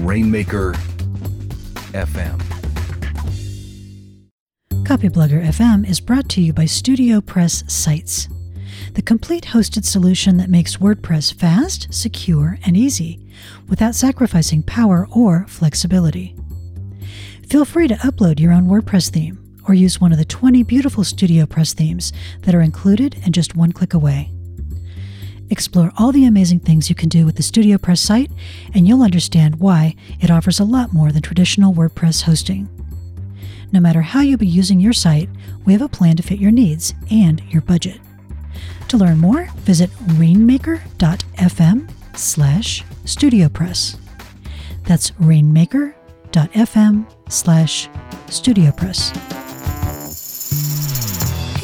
Rainmaker FM. Copyblogger FM is brought to you by StudioPress Sites, the complete hosted solution that makes WordPress fast, secure, and easy without sacrificing power or flexibility. Feel free to upload your own WordPress theme or use one of the 20 beautiful StudioPress themes that are included and just one click away. Explore all the amazing things you can do with the StudioPress site, and you'll understand why it offers a lot more than traditional WordPress hosting. No matter how you'll be using your site, we have a plan to fit your needs and your budget. To learn more, visit rainmaker.fm slash studiopress. That's rainmaker.fm slash studiopress.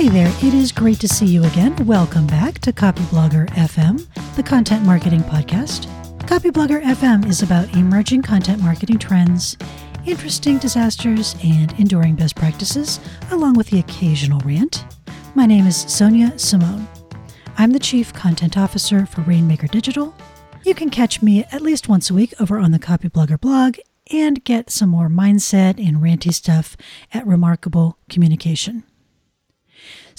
Hey there, it is great to see you again. Welcome back to Copyblogger FM, the content marketing podcast. Copyblogger FM is about emerging content marketing trends, interesting disasters, and enduring best practices, along with the occasional rant. My name is Sonia Simone. I'm the Chief Content Officer for Rainmaker Digital. You can catch me at least once a week over on the Copyblogger blog and get some more mindset and ranty stuff at Remarkable Communication.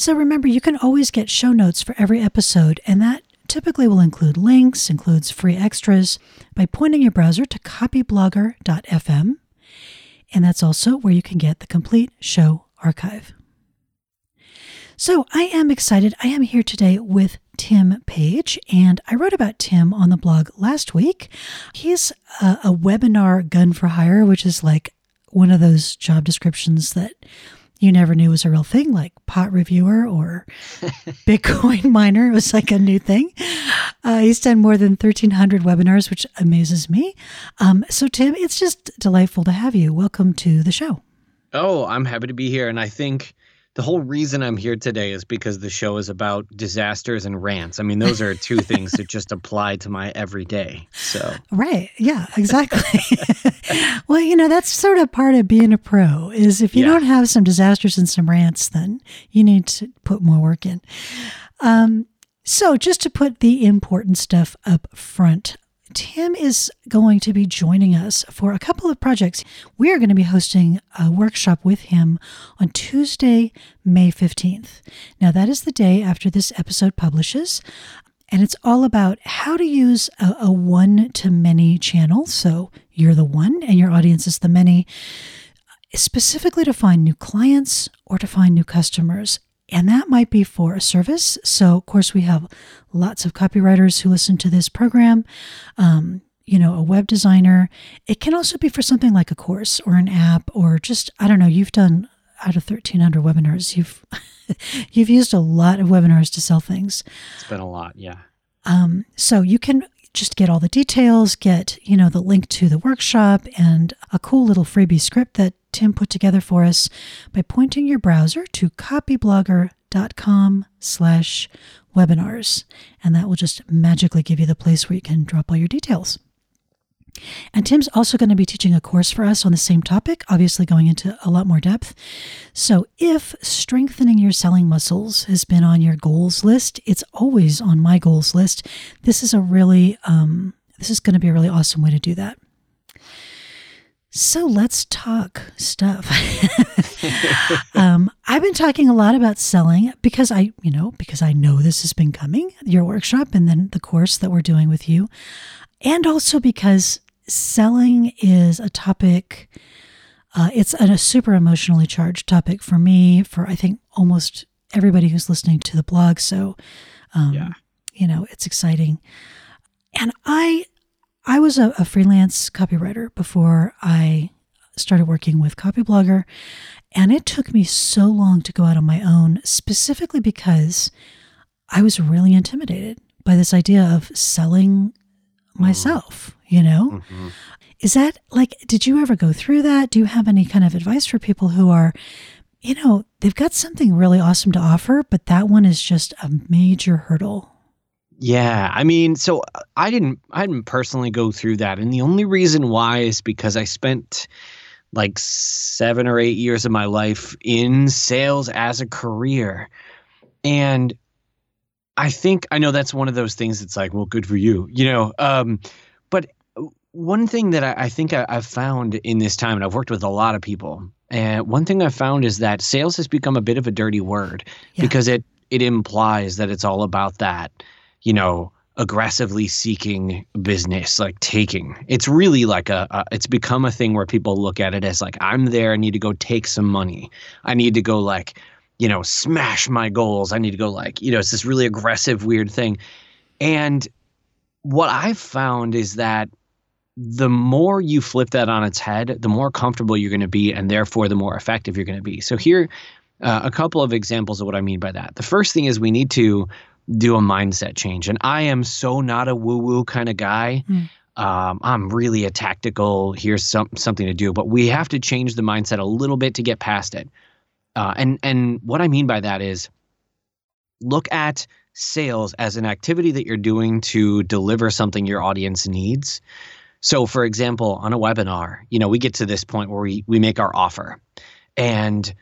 So remember, you can always get show notes for every episode, and that typically will include links, includes free extras by pointing your browser to copyblogger.fm. And that's also where you can get the complete show archive. So I am excited. I am here today with Tim Paige, and I wrote about Tim on the blog last week. He's a, a webinar gun for hire, which is like one of those job descriptions that you never knew was a real thing, like pot reviewer or Bitcoin miner. It was like a new thing. Uh, he's done more than 1,300 webinars, which amazes me. Um, so, Tim, it's just delightful to have you. Welcome to the show. Oh, I'm happy to be here. And I think the whole reason I'm here today is because the show is about disasters and rants. I mean, those are two things that just apply to my everyday. So right, yeah, exactly. well, you know, that's sort of part of being a pro. Is if you yeah. don't have some disasters and some rants, then you need to put more work in. Um, so, just to put the important stuff up front, Tim is going to be joining us for a couple of projects. We are going to be hosting a workshop with him on Tuesday, May 15th. Now, that is the day after this episode publishes. And it's all about how to use a, a one to many channel. So you're the one and your audience is the many, specifically to find new clients or to find new customers. And that might be for a service. So, of course, we have lots of copywriters who listen to this program. Um, you know, a web designer. It can also be for something like a course or an app or just, I don't know, you've done out of 1300 webinars. You've you've used a lot of webinars to sell things. It's been a lot, yeah. Um, so you can just get all the details, get, you know, the link to the workshop and a cool little freebie script that Tim put together for us by pointing your browser to copyblogger.com slash webinars. And that will just magically give you the place where you can drop all your details. And Tim's also going to be teaching a course for us on the same topic, obviously going into a lot more depth. So, if strengthening your selling muscles has been on your goals list, it's always on my goals list. This is a really, um, this is going to be a really awesome way to do that. So let's talk stuff. um, I've been talking a lot about selling because I, you know, because I know this has been coming, your workshop and then the course that we're doing with you. And also because selling is a topic, uh, it's a, a super emotionally charged topic for me, for I think almost everybody who's listening to the blog. So, um, yeah. you know, it's exciting. And I I was a, a freelance copywriter before I started working with Copyblogger, and it took me so long to go out on my own, specifically because I was really intimidated by this idea of selling myself, you know? Mm-hmm. Is that like, did you ever go through that? Do you have any kind of advice for people who are, you know, they've got something really awesome to offer, but that one is just a major hurdle? Yeah, I mean, so uh, I didn't I didn't personally go through that, and the only reason why is because I spent like seven or eight years of my life in sales as a career, and I think I know that's one of those things that's like, well, good for you, you know. Um, but one thing that I, I think I, have found in this time, and I've worked with a lot of people, and one thing I've found is that sales has become a bit of a dirty word yeah. because it it implies that it's all about that, you know, aggressively seeking business, like taking. It's really like a, a, it's become a thing where people look at it as like I'm there, I need to go take some money. I need to go like, you know, smash my goals. I need to go like, you know, it's this really aggressive weird thing. And what I've found is that the more you flip that on its head, the more comfortable you're going to be, and therefore the more effective you're going to be. So, here, uh, a couple of examples of what I mean by that. The first thing is we need to do a mindset change. And I am so not a woo woo kind of guy. Mm. Um, I'm really a tactical, here's some, something to do, but we have to change the mindset a little bit to get past it. Uh, and and what I mean by that is look at sales as an activity that you're doing to deliver something your audience needs so, for example, on a webinar, you know, we get to this point where we we make our offer, and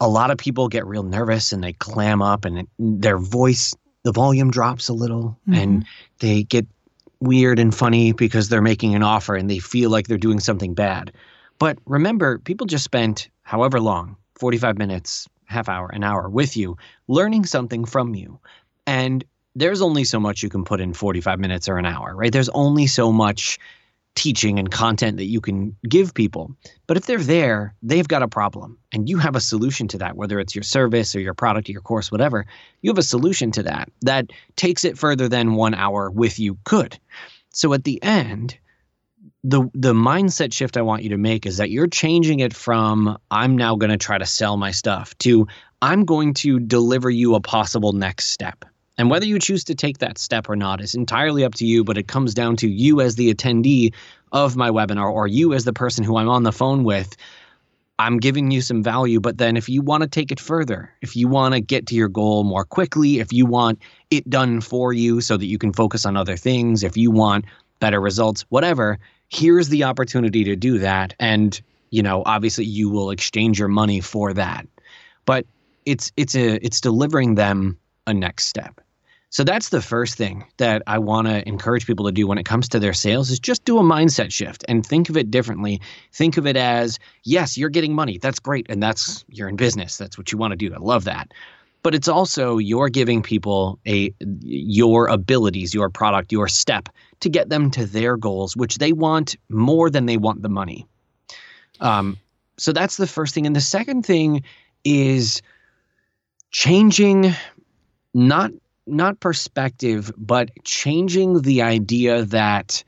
a lot of people get real nervous and they clam up, and their voice, the volume drops a little, mm-hmm. and they get weird and funny because they're making an offer and they feel like they're doing something bad. But remember, people just spent however long 45 minutes, half hour, an hour with you, learning something from you. And there's only so much you can put in 45 minutes or an hour, right? There's only so much teaching and content that you can give people. But if they're there, they've got a problem and you have a solution to that, whether it's your service or your product or your course, whatever, you have a solution to that that takes it further than one hour with you could. So at the end, the the mindset shift I want you to make is that you're changing it from I'm now going to try to sell my stuff to I'm going to deliver you a possible next step. And whether you choose to take that step or not is entirely up to you, but it comes down to you as the attendee of my webinar or you as the person who I'm on the phone with. I'm giving you some value, but then if you want to take it further, if you want to get to your goal more quickly, if you want it done for you so that you can focus on other things, if you want better results, whatever, here's the opportunity to do that. And, you know, obviously you will exchange your money for that. But it's it's a it's delivering them a next step. So that's the first thing that I want to encourage people to do when it comes to their sales is just do a mindset shift and think of it differently. Think of it as, yes, you're getting money. That's great and that's you're in business. That's what you want to do. I love that. But it's also you're giving people a your abilities, your product, your step to get them to their goals, which they want more than they want the money. Um, so that's the first thing. And the second thing is changing not not perspective, but changing the idea that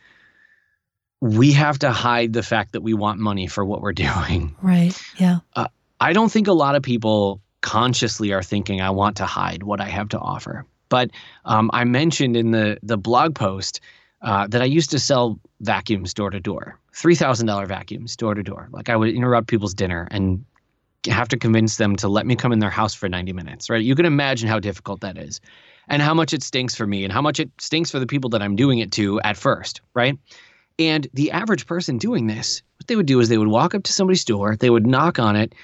we have to hide the fact that we want money for what we're doing. Right. Yeah. Uh, I don't think a lot of people consciously are thinking, I want to hide what I have to offer. But um, I mentioned in the, the blog post uh, that I used to sell vacuums door to door, $3,000 vacuums door to door. Like I would interrupt people's dinner and have to convince them to let me come in their house for 90 minutes, right? You can imagine how difficult that is and how much it stinks for me and how much it stinks for the people that I'm doing it to at first, right? And the average person doing this, what they would do is they would walk up to somebody's door, they would knock on it,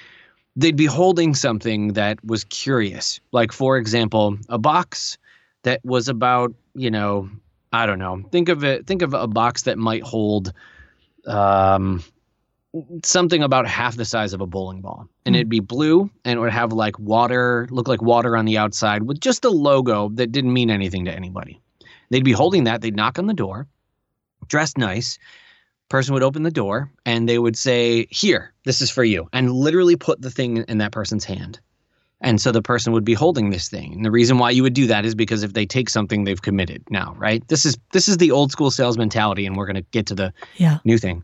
they'd be holding something that was curious. Like, for example, a box that was about, you know, I don't know. Think of it, think of a box that might hold um something about half the size of a bowling ball. And mm. it'd be blue and it would have like water, look like water on the outside with just a logo that didn't mean anything to anybody. They'd be holding that, they'd knock on the door, dressed nice. Person would open the door and they would say, Here, this is for you, and literally put the thing in that person's hand. And so the person would be holding this thing. And the reason why you would do that is because if they take something, they've committed now, right? This is this is the old school sales mentality, and we're gonna get to the yeah. new thing.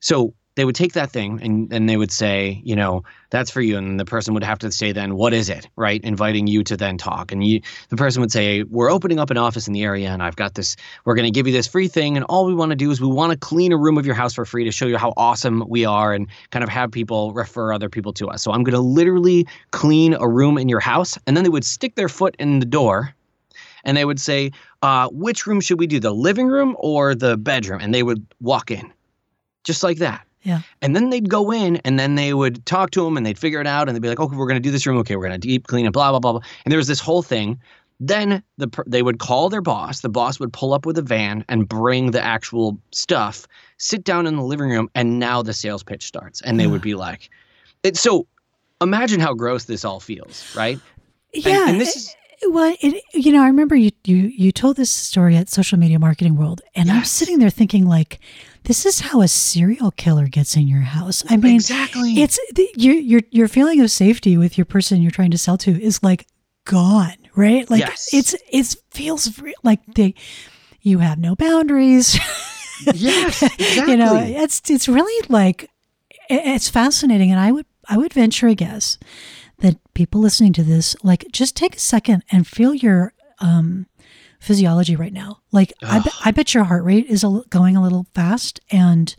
So they would take that thing and, and they would say, you know, that's for you. And the person would have to say then, what is it? Right. Inviting you to then talk. And you the person would say, We're opening up an office in the area and I've got this, we're gonna give you this free thing. And all we want to do is we want to clean a room of your house for free to show you how awesome we are and kind of have people refer other people to us. So I'm gonna literally clean a room in your house. And then they would stick their foot in the door and they would say, uh, which room should we do, the living room or the bedroom? And they would walk in just like that. Yeah. And then they'd go in and then they would talk to him and they'd figure it out and they'd be like, okay, we're going to do this room. Okay, we're going to deep clean it, blah, blah, blah, blah. And there was this whole thing. Then the they would call their boss. The boss would pull up with a van and bring the actual stuff, sit down in the living room, and now the sales pitch starts. And they would be like, it, "So, imagine how gross this all feels, right?" Yeah. and this is- well, it, you know, I remember you, you you told this story at Social Media Marketing World, and I'm sitting there thinking, like, this is how a serial killer gets in your house. I mean, exactly. it's the, your your your feeling of safety with your person you're trying to sell to is like gone, right? Like Yes. it's it's feels like they you have no boundaries. yes, exactly. you know, it's it's really like it's fascinating, and I would I would venture a guess people listening to this like just take a second and feel your um physiology right now. Like I, bet I bet your heart rate is a, going a little fast, and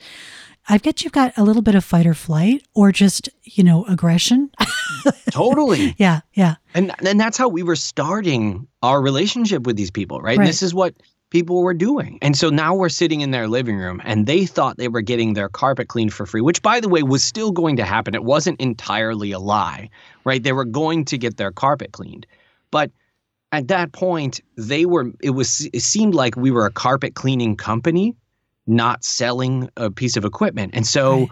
I bet you've got a little bit of fight or flight, or just you know aggression. totally. yeah, yeah, And and that's how we were starting our relationship with these people, right? Right. This is what people were doing. And so now we're sitting in their living room and they thought they were getting their carpet cleaned for free, which by the way was still going to happen. It wasn't entirely a lie, right? They were going to get their carpet cleaned. But at that point, they were it was it seemed like we were a carpet cleaning company, not selling a piece of equipment. And so Right.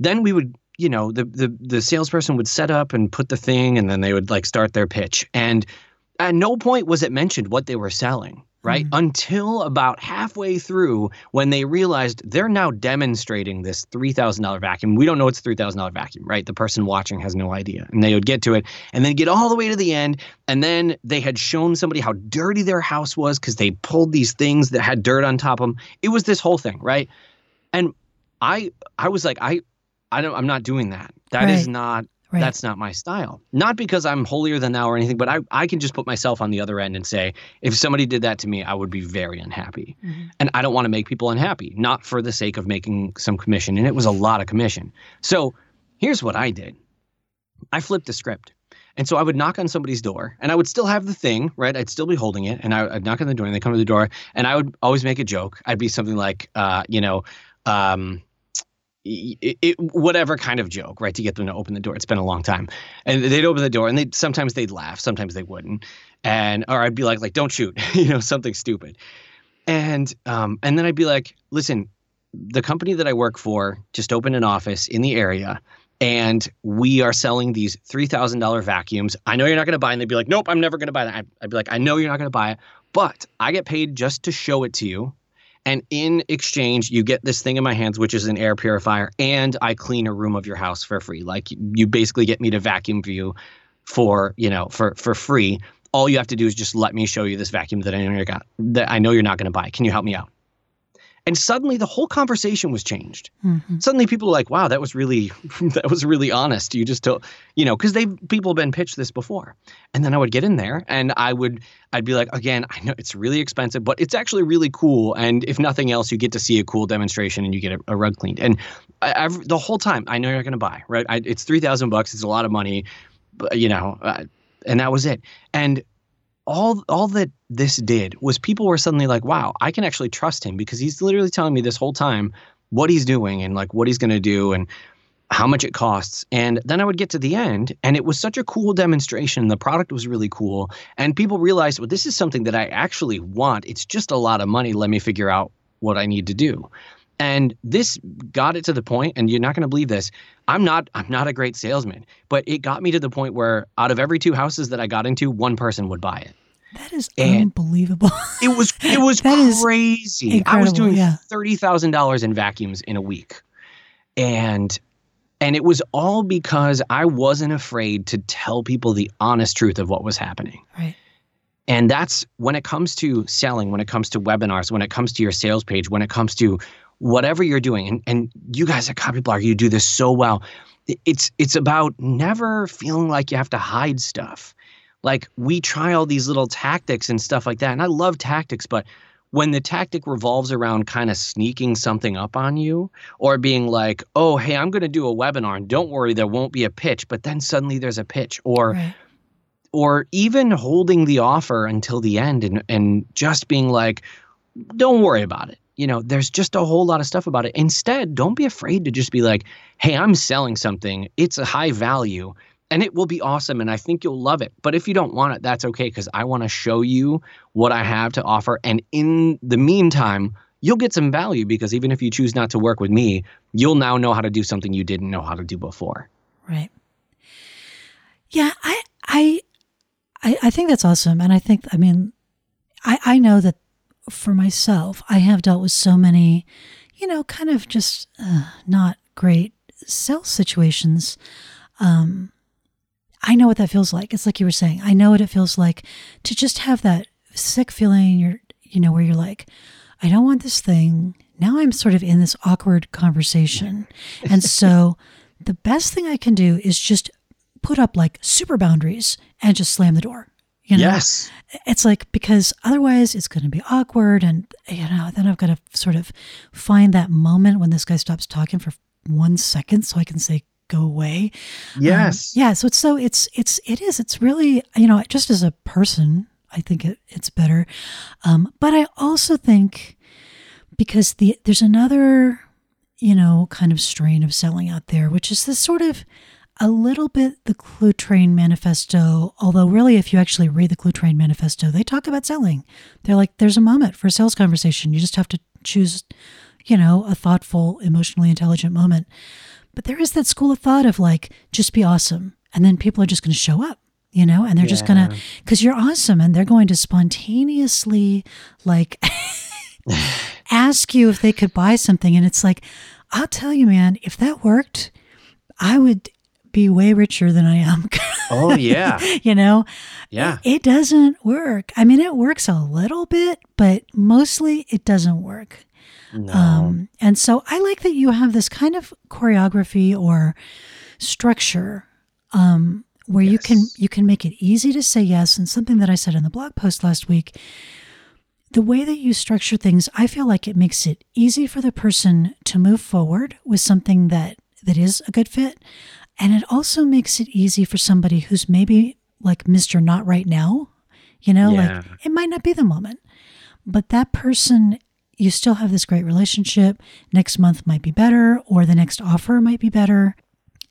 then we would you know the, the the salesperson would set up and put the thing and then they would like start their pitch and at no point was it mentioned what they were selling right mm-hmm. until about halfway through when they realized they're now demonstrating this $3000 vacuum we don't know it's $3000 vacuum right the person watching has no idea and they would get to it and then get all the way to the end and then they had shown somebody how dirty their house was because they pulled these things that had dirt on top of them it was this whole thing right and i i was like i I don't. I'm not doing that. That is Right. not. Right. That's not my style. Not because I'm holier than thou or anything, but I I can just put myself on the other end and say, if somebody did that to me, I would be very unhappy, Mhm. and I don't want to make people unhappy. Not for the sake of making some commission, and it was a lot of commission. So here's what I did. I flipped the script. And so I would knock on somebody's door and I would still have the thing, right? I'd still be holding it and I, I'd knock on the door and they come to the door and I would always make a joke. I'd be something like, uh, you know, um, it, it, whatever kind of joke, right, to get them to open the door. It's been a long time, and they'd open the door, and they sometimes they'd laugh, sometimes they wouldn't, and or I'd be like, like, don't shoot, you know, something stupid, and um, and then I'd be like, listen, the company that I work for just opened an office in the area. And we are selling these three thousand dollar vacuums. I know you're not going to buy, and they'd be like, "Nope, I'm never going to buy that." I'd, I'd be like, "I know you're not going to buy it, but I get paid just to show it to you, and in exchange, you get this thing in my hands, which is an air purifier, and I clean a room of your house for free. Like you basically get me to vacuum for you for, you know, for for free. All you have to do is just let me show you this vacuum that I know you're got that I know you're not going to buy. Can you help me out? And suddenly the whole conversation was changed. Mhm. Suddenly people are like, wow, that was really that was really honest. You just told you know, because they people have been pitched this before. And then I would get in there and I would I'd be like, again, I know it's really expensive, but it's actually really cool. And if nothing else, you get to see a cool demonstration and you get a, a rug cleaned. And I, I've, the whole time, I know you're not going to buy, right? I, it's three thousand bucks. It's a lot of money, but, you know. Uh, and that was it. And all all that this did was people were suddenly like, wow, I can actually trust him because he's literally telling me this whole time what he's doing and like what he's going to do and how much it costs. And then I would get to the end, and it was such a cool demonstration. The product was really cool. And people realized, well, this is something that I actually want. It's just a lot of money. Let me figure out what I need to do. And this got it to the point, and you're not going to believe this. I'm not I'm not a great salesman, but it got me to the point where out of every two houses that I got into, one person would buy it. That is And- unbelievable. It was it was crazy. I was doing yeah. thirty thousand dollars in vacuums in a week, and and it was all because I wasn't afraid to tell people the honest truth of what was happening. right. And that's when it comes to selling, when it comes to webinars, when it comes to your sales page, when it comes to whatever you're doing. And and you guys at Copyblogger, you do this so well. It's it's about never feeling like you have to hide stuff. Like we try all these little tactics and stuff like that. And I love tactics, but when the tactic revolves around kind of sneaking something up on you or being like, oh, hey, I'm going to do a webinar and don't worry, there won't be a pitch, but then suddenly there's a pitch or right. or even holding the offer until the end and and just being like don't worry about it you know there's just a whole lot of stuff about it instead don't be afraid to just be like hey i'm selling something it's a high value and it will be awesome and I think you'll love it. But if you don't want it, that's okay because I want to show you what I have to offer. And in the meantime, you'll get some value because even if you choose not to work with me, you'll now know how to do something you didn't know how to do before. Right. Yeah, I I I, think that's awesome. And I think I mean I, I know that for myself, I have dealt with so many, you know, kind of just uh, not great sales situations. Um, I know what that feels like. It's like you were saying. I know what it feels like to just have that sick feeling. You're, you know, where you're like, I don't want this thing. Now I'm sort of in this awkward conversation, and so the best thing I can do is just put up like super boundaries and just slam the door. You know? Yes. It's like because otherwise it's going to be awkward, and you know, then I've got to sort of find that moment when this guy stops talking for one second so I can say go away. Yes. Um, yeah. So it's so it's it's it is it's really you know just as a person I think it, it's better, um, but I also think because the there's another you know kind of strain of selling out there, which is this sort of a little bit the Cluetrain Manifesto, although really, if you actually read the Cluetrain Manifesto, they talk about selling. They're like, there's a moment for a sales conversation. You just have to choose, you know, a thoughtful, emotionally intelligent moment. But there is that school of thought of like, just be awesome. And then people are just going to show up, you know, and they're yeah. just going to, because you're awesome and they're going to spontaneously like ask you if they could buy something. And it's like, I'll tell you, man, if that worked, I would be way richer than I am. oh, yeah. you know? Yeah. It, it doesn't work. I mean, it works a little bit, but mostly it doesn't work. No. Um, and so I like that you have this kind of choreography or structure um, where yes. you can you can make it easy to say yes. And something that I said in the blog post last week, the way that you structure things, I feel like it makes it easy for the person to move forward with something that that is a good fit. And it also makes it easy for somebody who's maybe like Mr. Not Right Now, you know, yeah. like it might not be the moment, but that person, you still have this great relationship. Next month might be better, or the next offer might be better.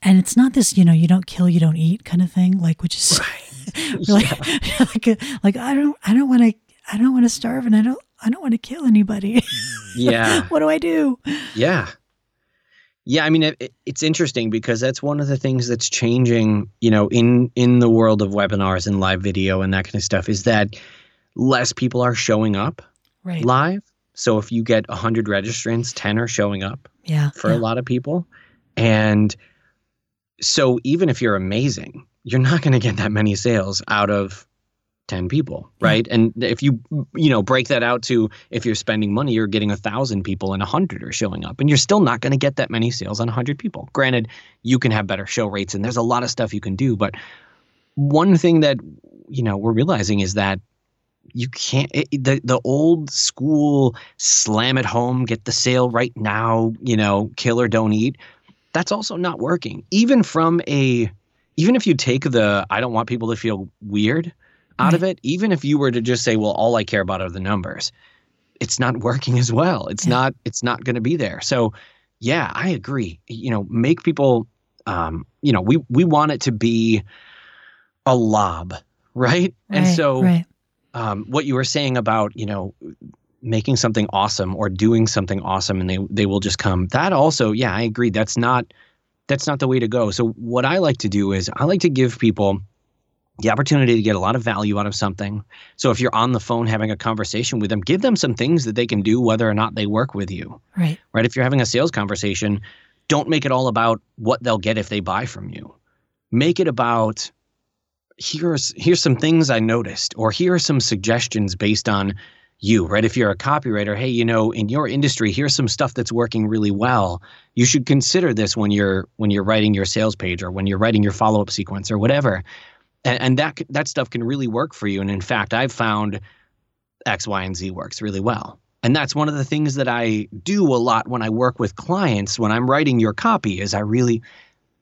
And it's not this, you know, you don't kill, you don't eat kind of thing, like, which is right. like, like, a, like, I don't, I don't want to, I don't want to starve and I don't, I don't want to kill anybody. Yeah. what do I do? Yeah. Yeah, I mean it, it's interesting because that's one of the things that's changing, you know, in in the world of webinars and live video and that kind of stuff is that less people are showing up right. live. So if you get 100 registrants, 10 are showing up. Yeah. For yeah. a lot of people. And so even if you're amazing, you're not going to get that many sales out of 10 people hmm. right? And if you you know break that out to if you're spending money you're getting a thousand people and a hundred are showing up and you're still not going to get that many sales on a hundred people. Granted you can have better show rates and there's a lot of stuff you can do but one thing that you know we're realizing is that you can't it, the the old school slam it home get the sale right now you know kill or don't eat that's also not working. Even from a even if you take the i don't want people to feel weird out of it, even if you were to just say, well, all I care about are the numbers, it's not working as well. It's yeah. not, it's not going to be there. So yeah, I agree. You know, make people, um, you know, we, we want it to be a lob, right? right and so, right. um, what you were saying about, you know, making something awesome or doing something awesome and they, they will just come that also, yeah, I agree. That's not, that's not the way to go. So what I like to do is I like to give people the opportunity to get a lot of value out of something. So if you're on the phone having a conversation with them, give them some things that they can do whether or not they work with you. Right. Right. If you're having a sales conversation, don't make it all about what they'll get if they buy from you. Make it about here's here's some things I noticed or here are some suggestions based on you, right? If you're a copywriter, hey, you know, in your industry, here's some stuff that's working really well. You should consider this when you're when you're writing your sales page or when you're writing your follow-up sequence or whatever and, and that that stuff can really work for you. And in fact, I've found X, Y, and Z works really well. And that's one of the things that I do a lot when I work with clients when I'm writing your copy is I really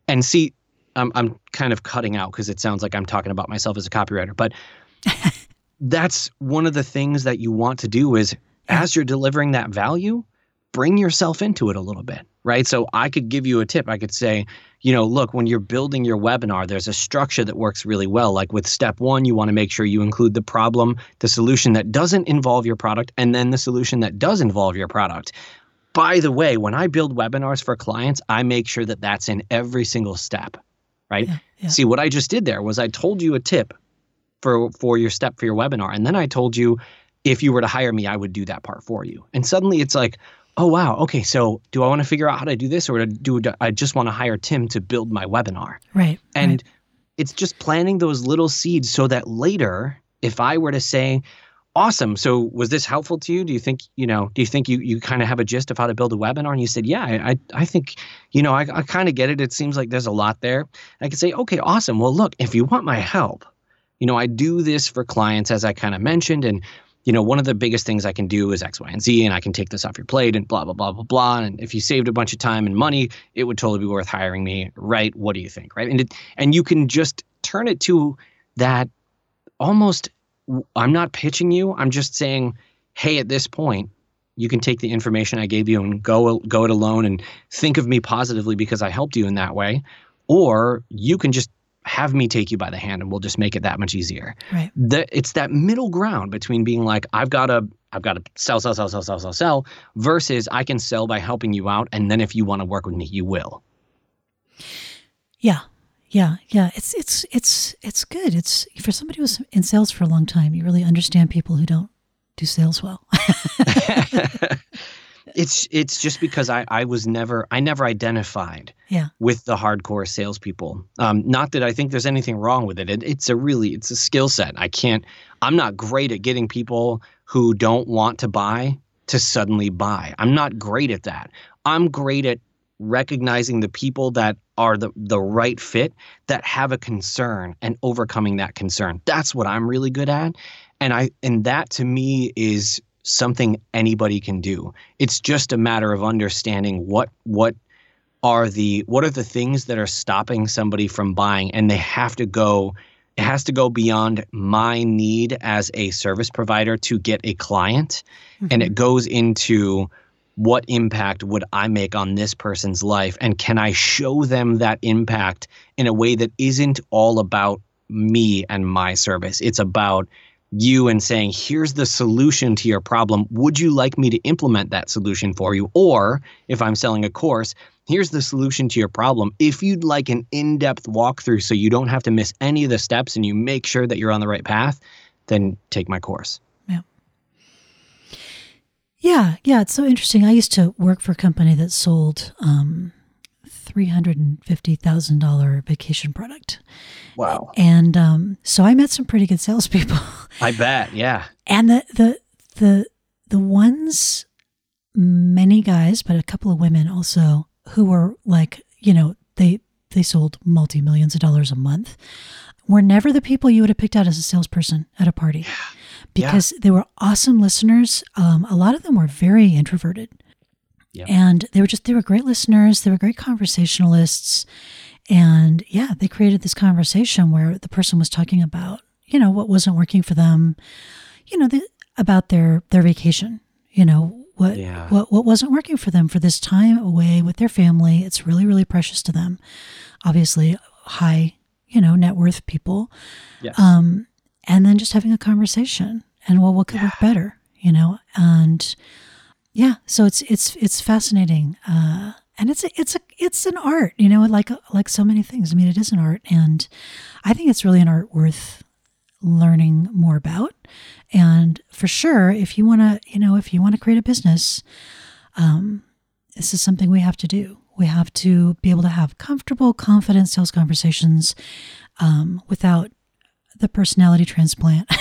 and see I'm I'm kind of cutting out because it sounds like I'm talking about myself as a copywriter, but that's one of the things that you want to do is as you're delivering that value, bring yourself into it a little bit right? So I could give you a tip. I could say, you know, look, when you're building your webinar, there's a structure that works really well. Like with step one, you want to make sure you include the problem, the solution that doesn't involve your product, and then the solution that does involve your product. By the way, when I build webinars for clients, I make sure that that's in every single step, right? Yeah, yeah. See, what I just did there was I told you a tip for for your step for your webinar, and then I told you if you were to hire me, I would do that part for you. And suddenly it's like, oh wow, okay, so do I want to figure out how to do this, or do I just want to hire Tim to build my webinar? Right. And right. it's just planting those little seeds so that later, if I were to say, awesome, so was this helpful to you? Do you think, you know, do you think you, you kind of have a gist of how to build a webinar? And you said, yeah, I, I think, you know, I, I kind of get it. It seems like there's a lot there. I could say, okay, awesome. Well, look, if you want my help, you know, I do this for clients, as I kind of mentioned, and you know, one of the biggest things I can do is X, Y, and Z, and I can take this off your plate and blah, blah, blah, blah, blah. And if you saved a bunch of time and money, it would totally be worth hiring me. Right. What do you think? Right. And it, and you can just turn it to that almost I'm not pitching you. I'm just saying, hey, at this point, you can take the information I gave you and go go it alone and think of me positively because I helped you in that way. Or you can just have me take you by the hand and we'll just make it that much easier. Right. The, it's that middle ground between being like, I've got to I've got to sell, sell, sell, sell, sell, sell, sell, versus I can sell by helping you out. And then if you want to work with me, you will. Yeah. Yeah. Yeah. It's it's it's it's good. It's for somebody who's in sales for a long time, you really understand people who don't do sales well. it's it's just because I I was never I never identified yeah. with the hardcore salespeople. Um, not that I think there's anything wrong with it. it it's a really it's a skill set. I can't. I'm not great at getting people who don't want to buy to suddenly buy. I'm not great at that. I'm great at recognizing the people that are the the right fit that have a concern and overcoming that concern. That's what I'm really good at. And I and that to me is something anybody can do. It's just a matter of understanding what what are the what are the things that are stopping somebody from buying and they have to go it has to go beyond my need as a service provider to get a client mm-hmm. and it goes into what impact would I make on this person's life and can I show them that impact in a way that isn't all about me and my service it's about you and saying, here's the solution to your problem. Would you like me to implement that solution for you? Or if I'm selling a course, here's the solution to your problem. If you'd like an in depth walkthrough so you don't have to miss any of the steps and you make sure that you're on the right path, then take my course. Yeah. Yeah. Yeah. It's so interesting. I used to work for a company that sold um, $350,000 vacation product. Wow. And um, so I met some pretty good salespeople. I bet, yeah. And the, the, the, the ones, many guys, but a couple of women also, who were like, you know, they, they sold multi millions of dollars a month, were never the people you would have picked out as a salesperson at a party. Yeah. Because yeah. they were awesome listeners. Um, a lot of them were very introverted. Yep. And they were just, they were great listeners. They were great conversationalists. And yeah, they created this conversation where the person was talking about, you know, what wasn't working for them, you know, the, about their, their vacation, you know, what, yeah. what, what wasn't working for them for this time away with their family. It's really, really precious to them. Obviously high, you know, net worth people. Yes. Um, and then just having a conversation and well, what could Yeah. work better, you know? And, yeah, so it's it's it's fascinating, uh, and it's a, it's a it's an art, you know, like like so many things. I mean, it is an art, and I think it's really an art worth learning more about. And for sure, if you want to, you know, if you want to create a business, um, this is something we have to do. We have to be able to have comfortable, confident sales conversations um, without the personality transplant.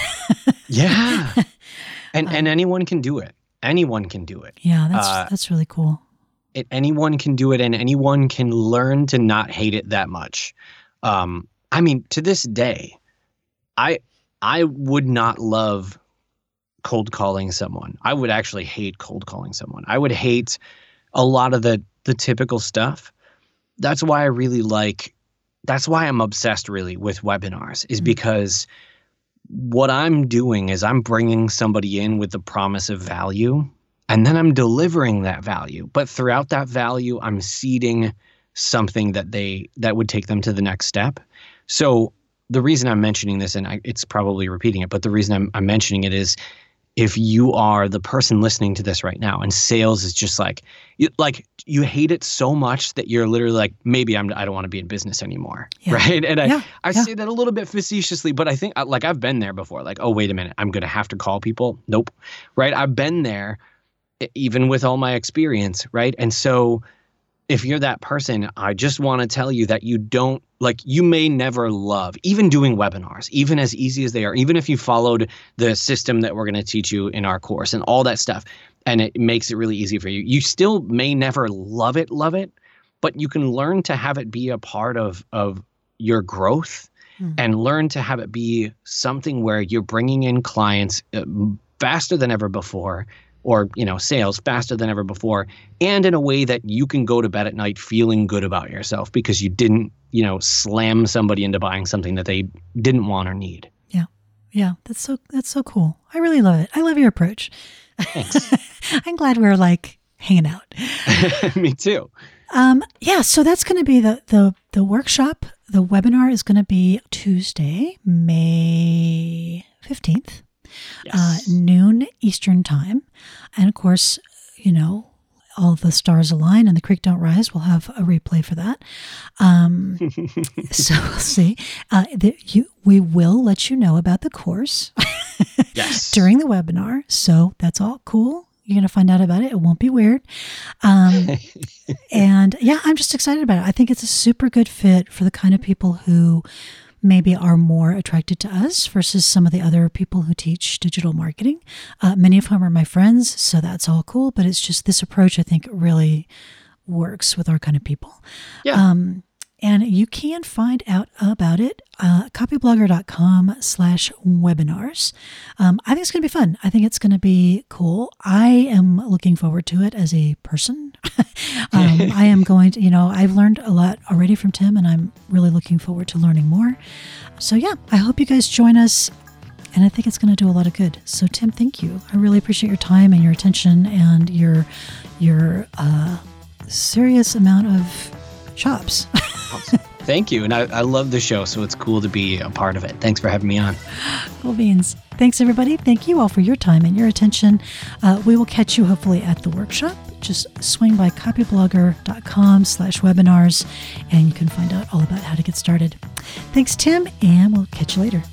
Yeah. and and anyone can do it. Anyone can do it. yeah, that's Uh, that's really cool. it. Anyone can do it, and anyone can learn to not hate it that much. Um, I mean, to this day, I I would not love cold calling someone. I would actually hate cold calling someone. I would hate a lot of the the typical stuff. That's why I really like that's why I'm obsessed really with webinars is Mhm. because what I'm doing is I'm bringing somebody in with the promise of value and then I'm delivering that value. But throughout that value, I'm seeding something that they that would take them to the next step. So the reason I'm mentioning this, and I, it's probably repeating it, but the reason I'm, I'm mentioning it is if you are the person listening to this right now and sales is just like you, like you hate it so much that you're literally like maybe I'm I don't want to be in business anymore Yeah. right? And Yeah, I I yeah. say that a little bit facetiously but I think uh, like I've been there before like oh wait a minute I'm going to have to call people? Nope right? I've been there even with all my experience right? And so if you're that person, I just want to tell you that you don't like you may never love even doing webinars, even as easy as they are, even if you followed the system that we're going to teach you in our course and all that stuff, and it makes it really easy for you. You still may never love it, love it, but you can learn to have it be a part of of your growth Hmm. and learn to have it be something where you're bringing in clients uh, faster than ever before or you know sales faster than ever before and in a way that you can go to bed at night feeling good about yourself because you didn't you know slam somebody into buying something that they didn't want or need Yeah, yeah that's so that's so cool. I really love it. I love your approach. Thanks. I'm glad we're like hanging out. me too Um, yeah, so that's going to be the the the workshop. The webinar is going to be Tuesday, May fifteenth, uh, noon Eastern time, and of course, you know, all the stars align and the creek don't rise. We'll have a replay for that. Um, so we'll see. Uh, the, you, we will let you know about the course yes during the webinar. So that's all cool. You're going to find out about it. It won't be weird. Um, and yeah, I'm just excited about it. I think it's a super good fit for the kind of people who maybe are more attracted to us versus some of the other people who teach digital marketing. Uh, many of whom are my friends. So that's all cool. But it's just this approach, I think, really works with our kind of people. yeah Um, and you can find out about it uh, copyblogger.com slash webinars um, i think it's going to be fun i think it's going to be cool i am looking forward to it as a person um, i am going to you know i've learned a lot already from tim and i'm really looking forward to learning more so yeah i hope you guys join us and I think it's going to do a lot of good. So, Tim, thank you. I really appreciate your time and your attention and your your uh, serious amount of chops. thank you and I, I love the show so it's cool to be a part of it thanks for having me on cool beans. Thanks, everybody. Thank you all for your time and your attention. Uh, we will catch you hopefully at the workshop. Just swing by copyblogger.com slash webinars and you can find out all about how to get started. Thanks, Tim, and we'll catch you later.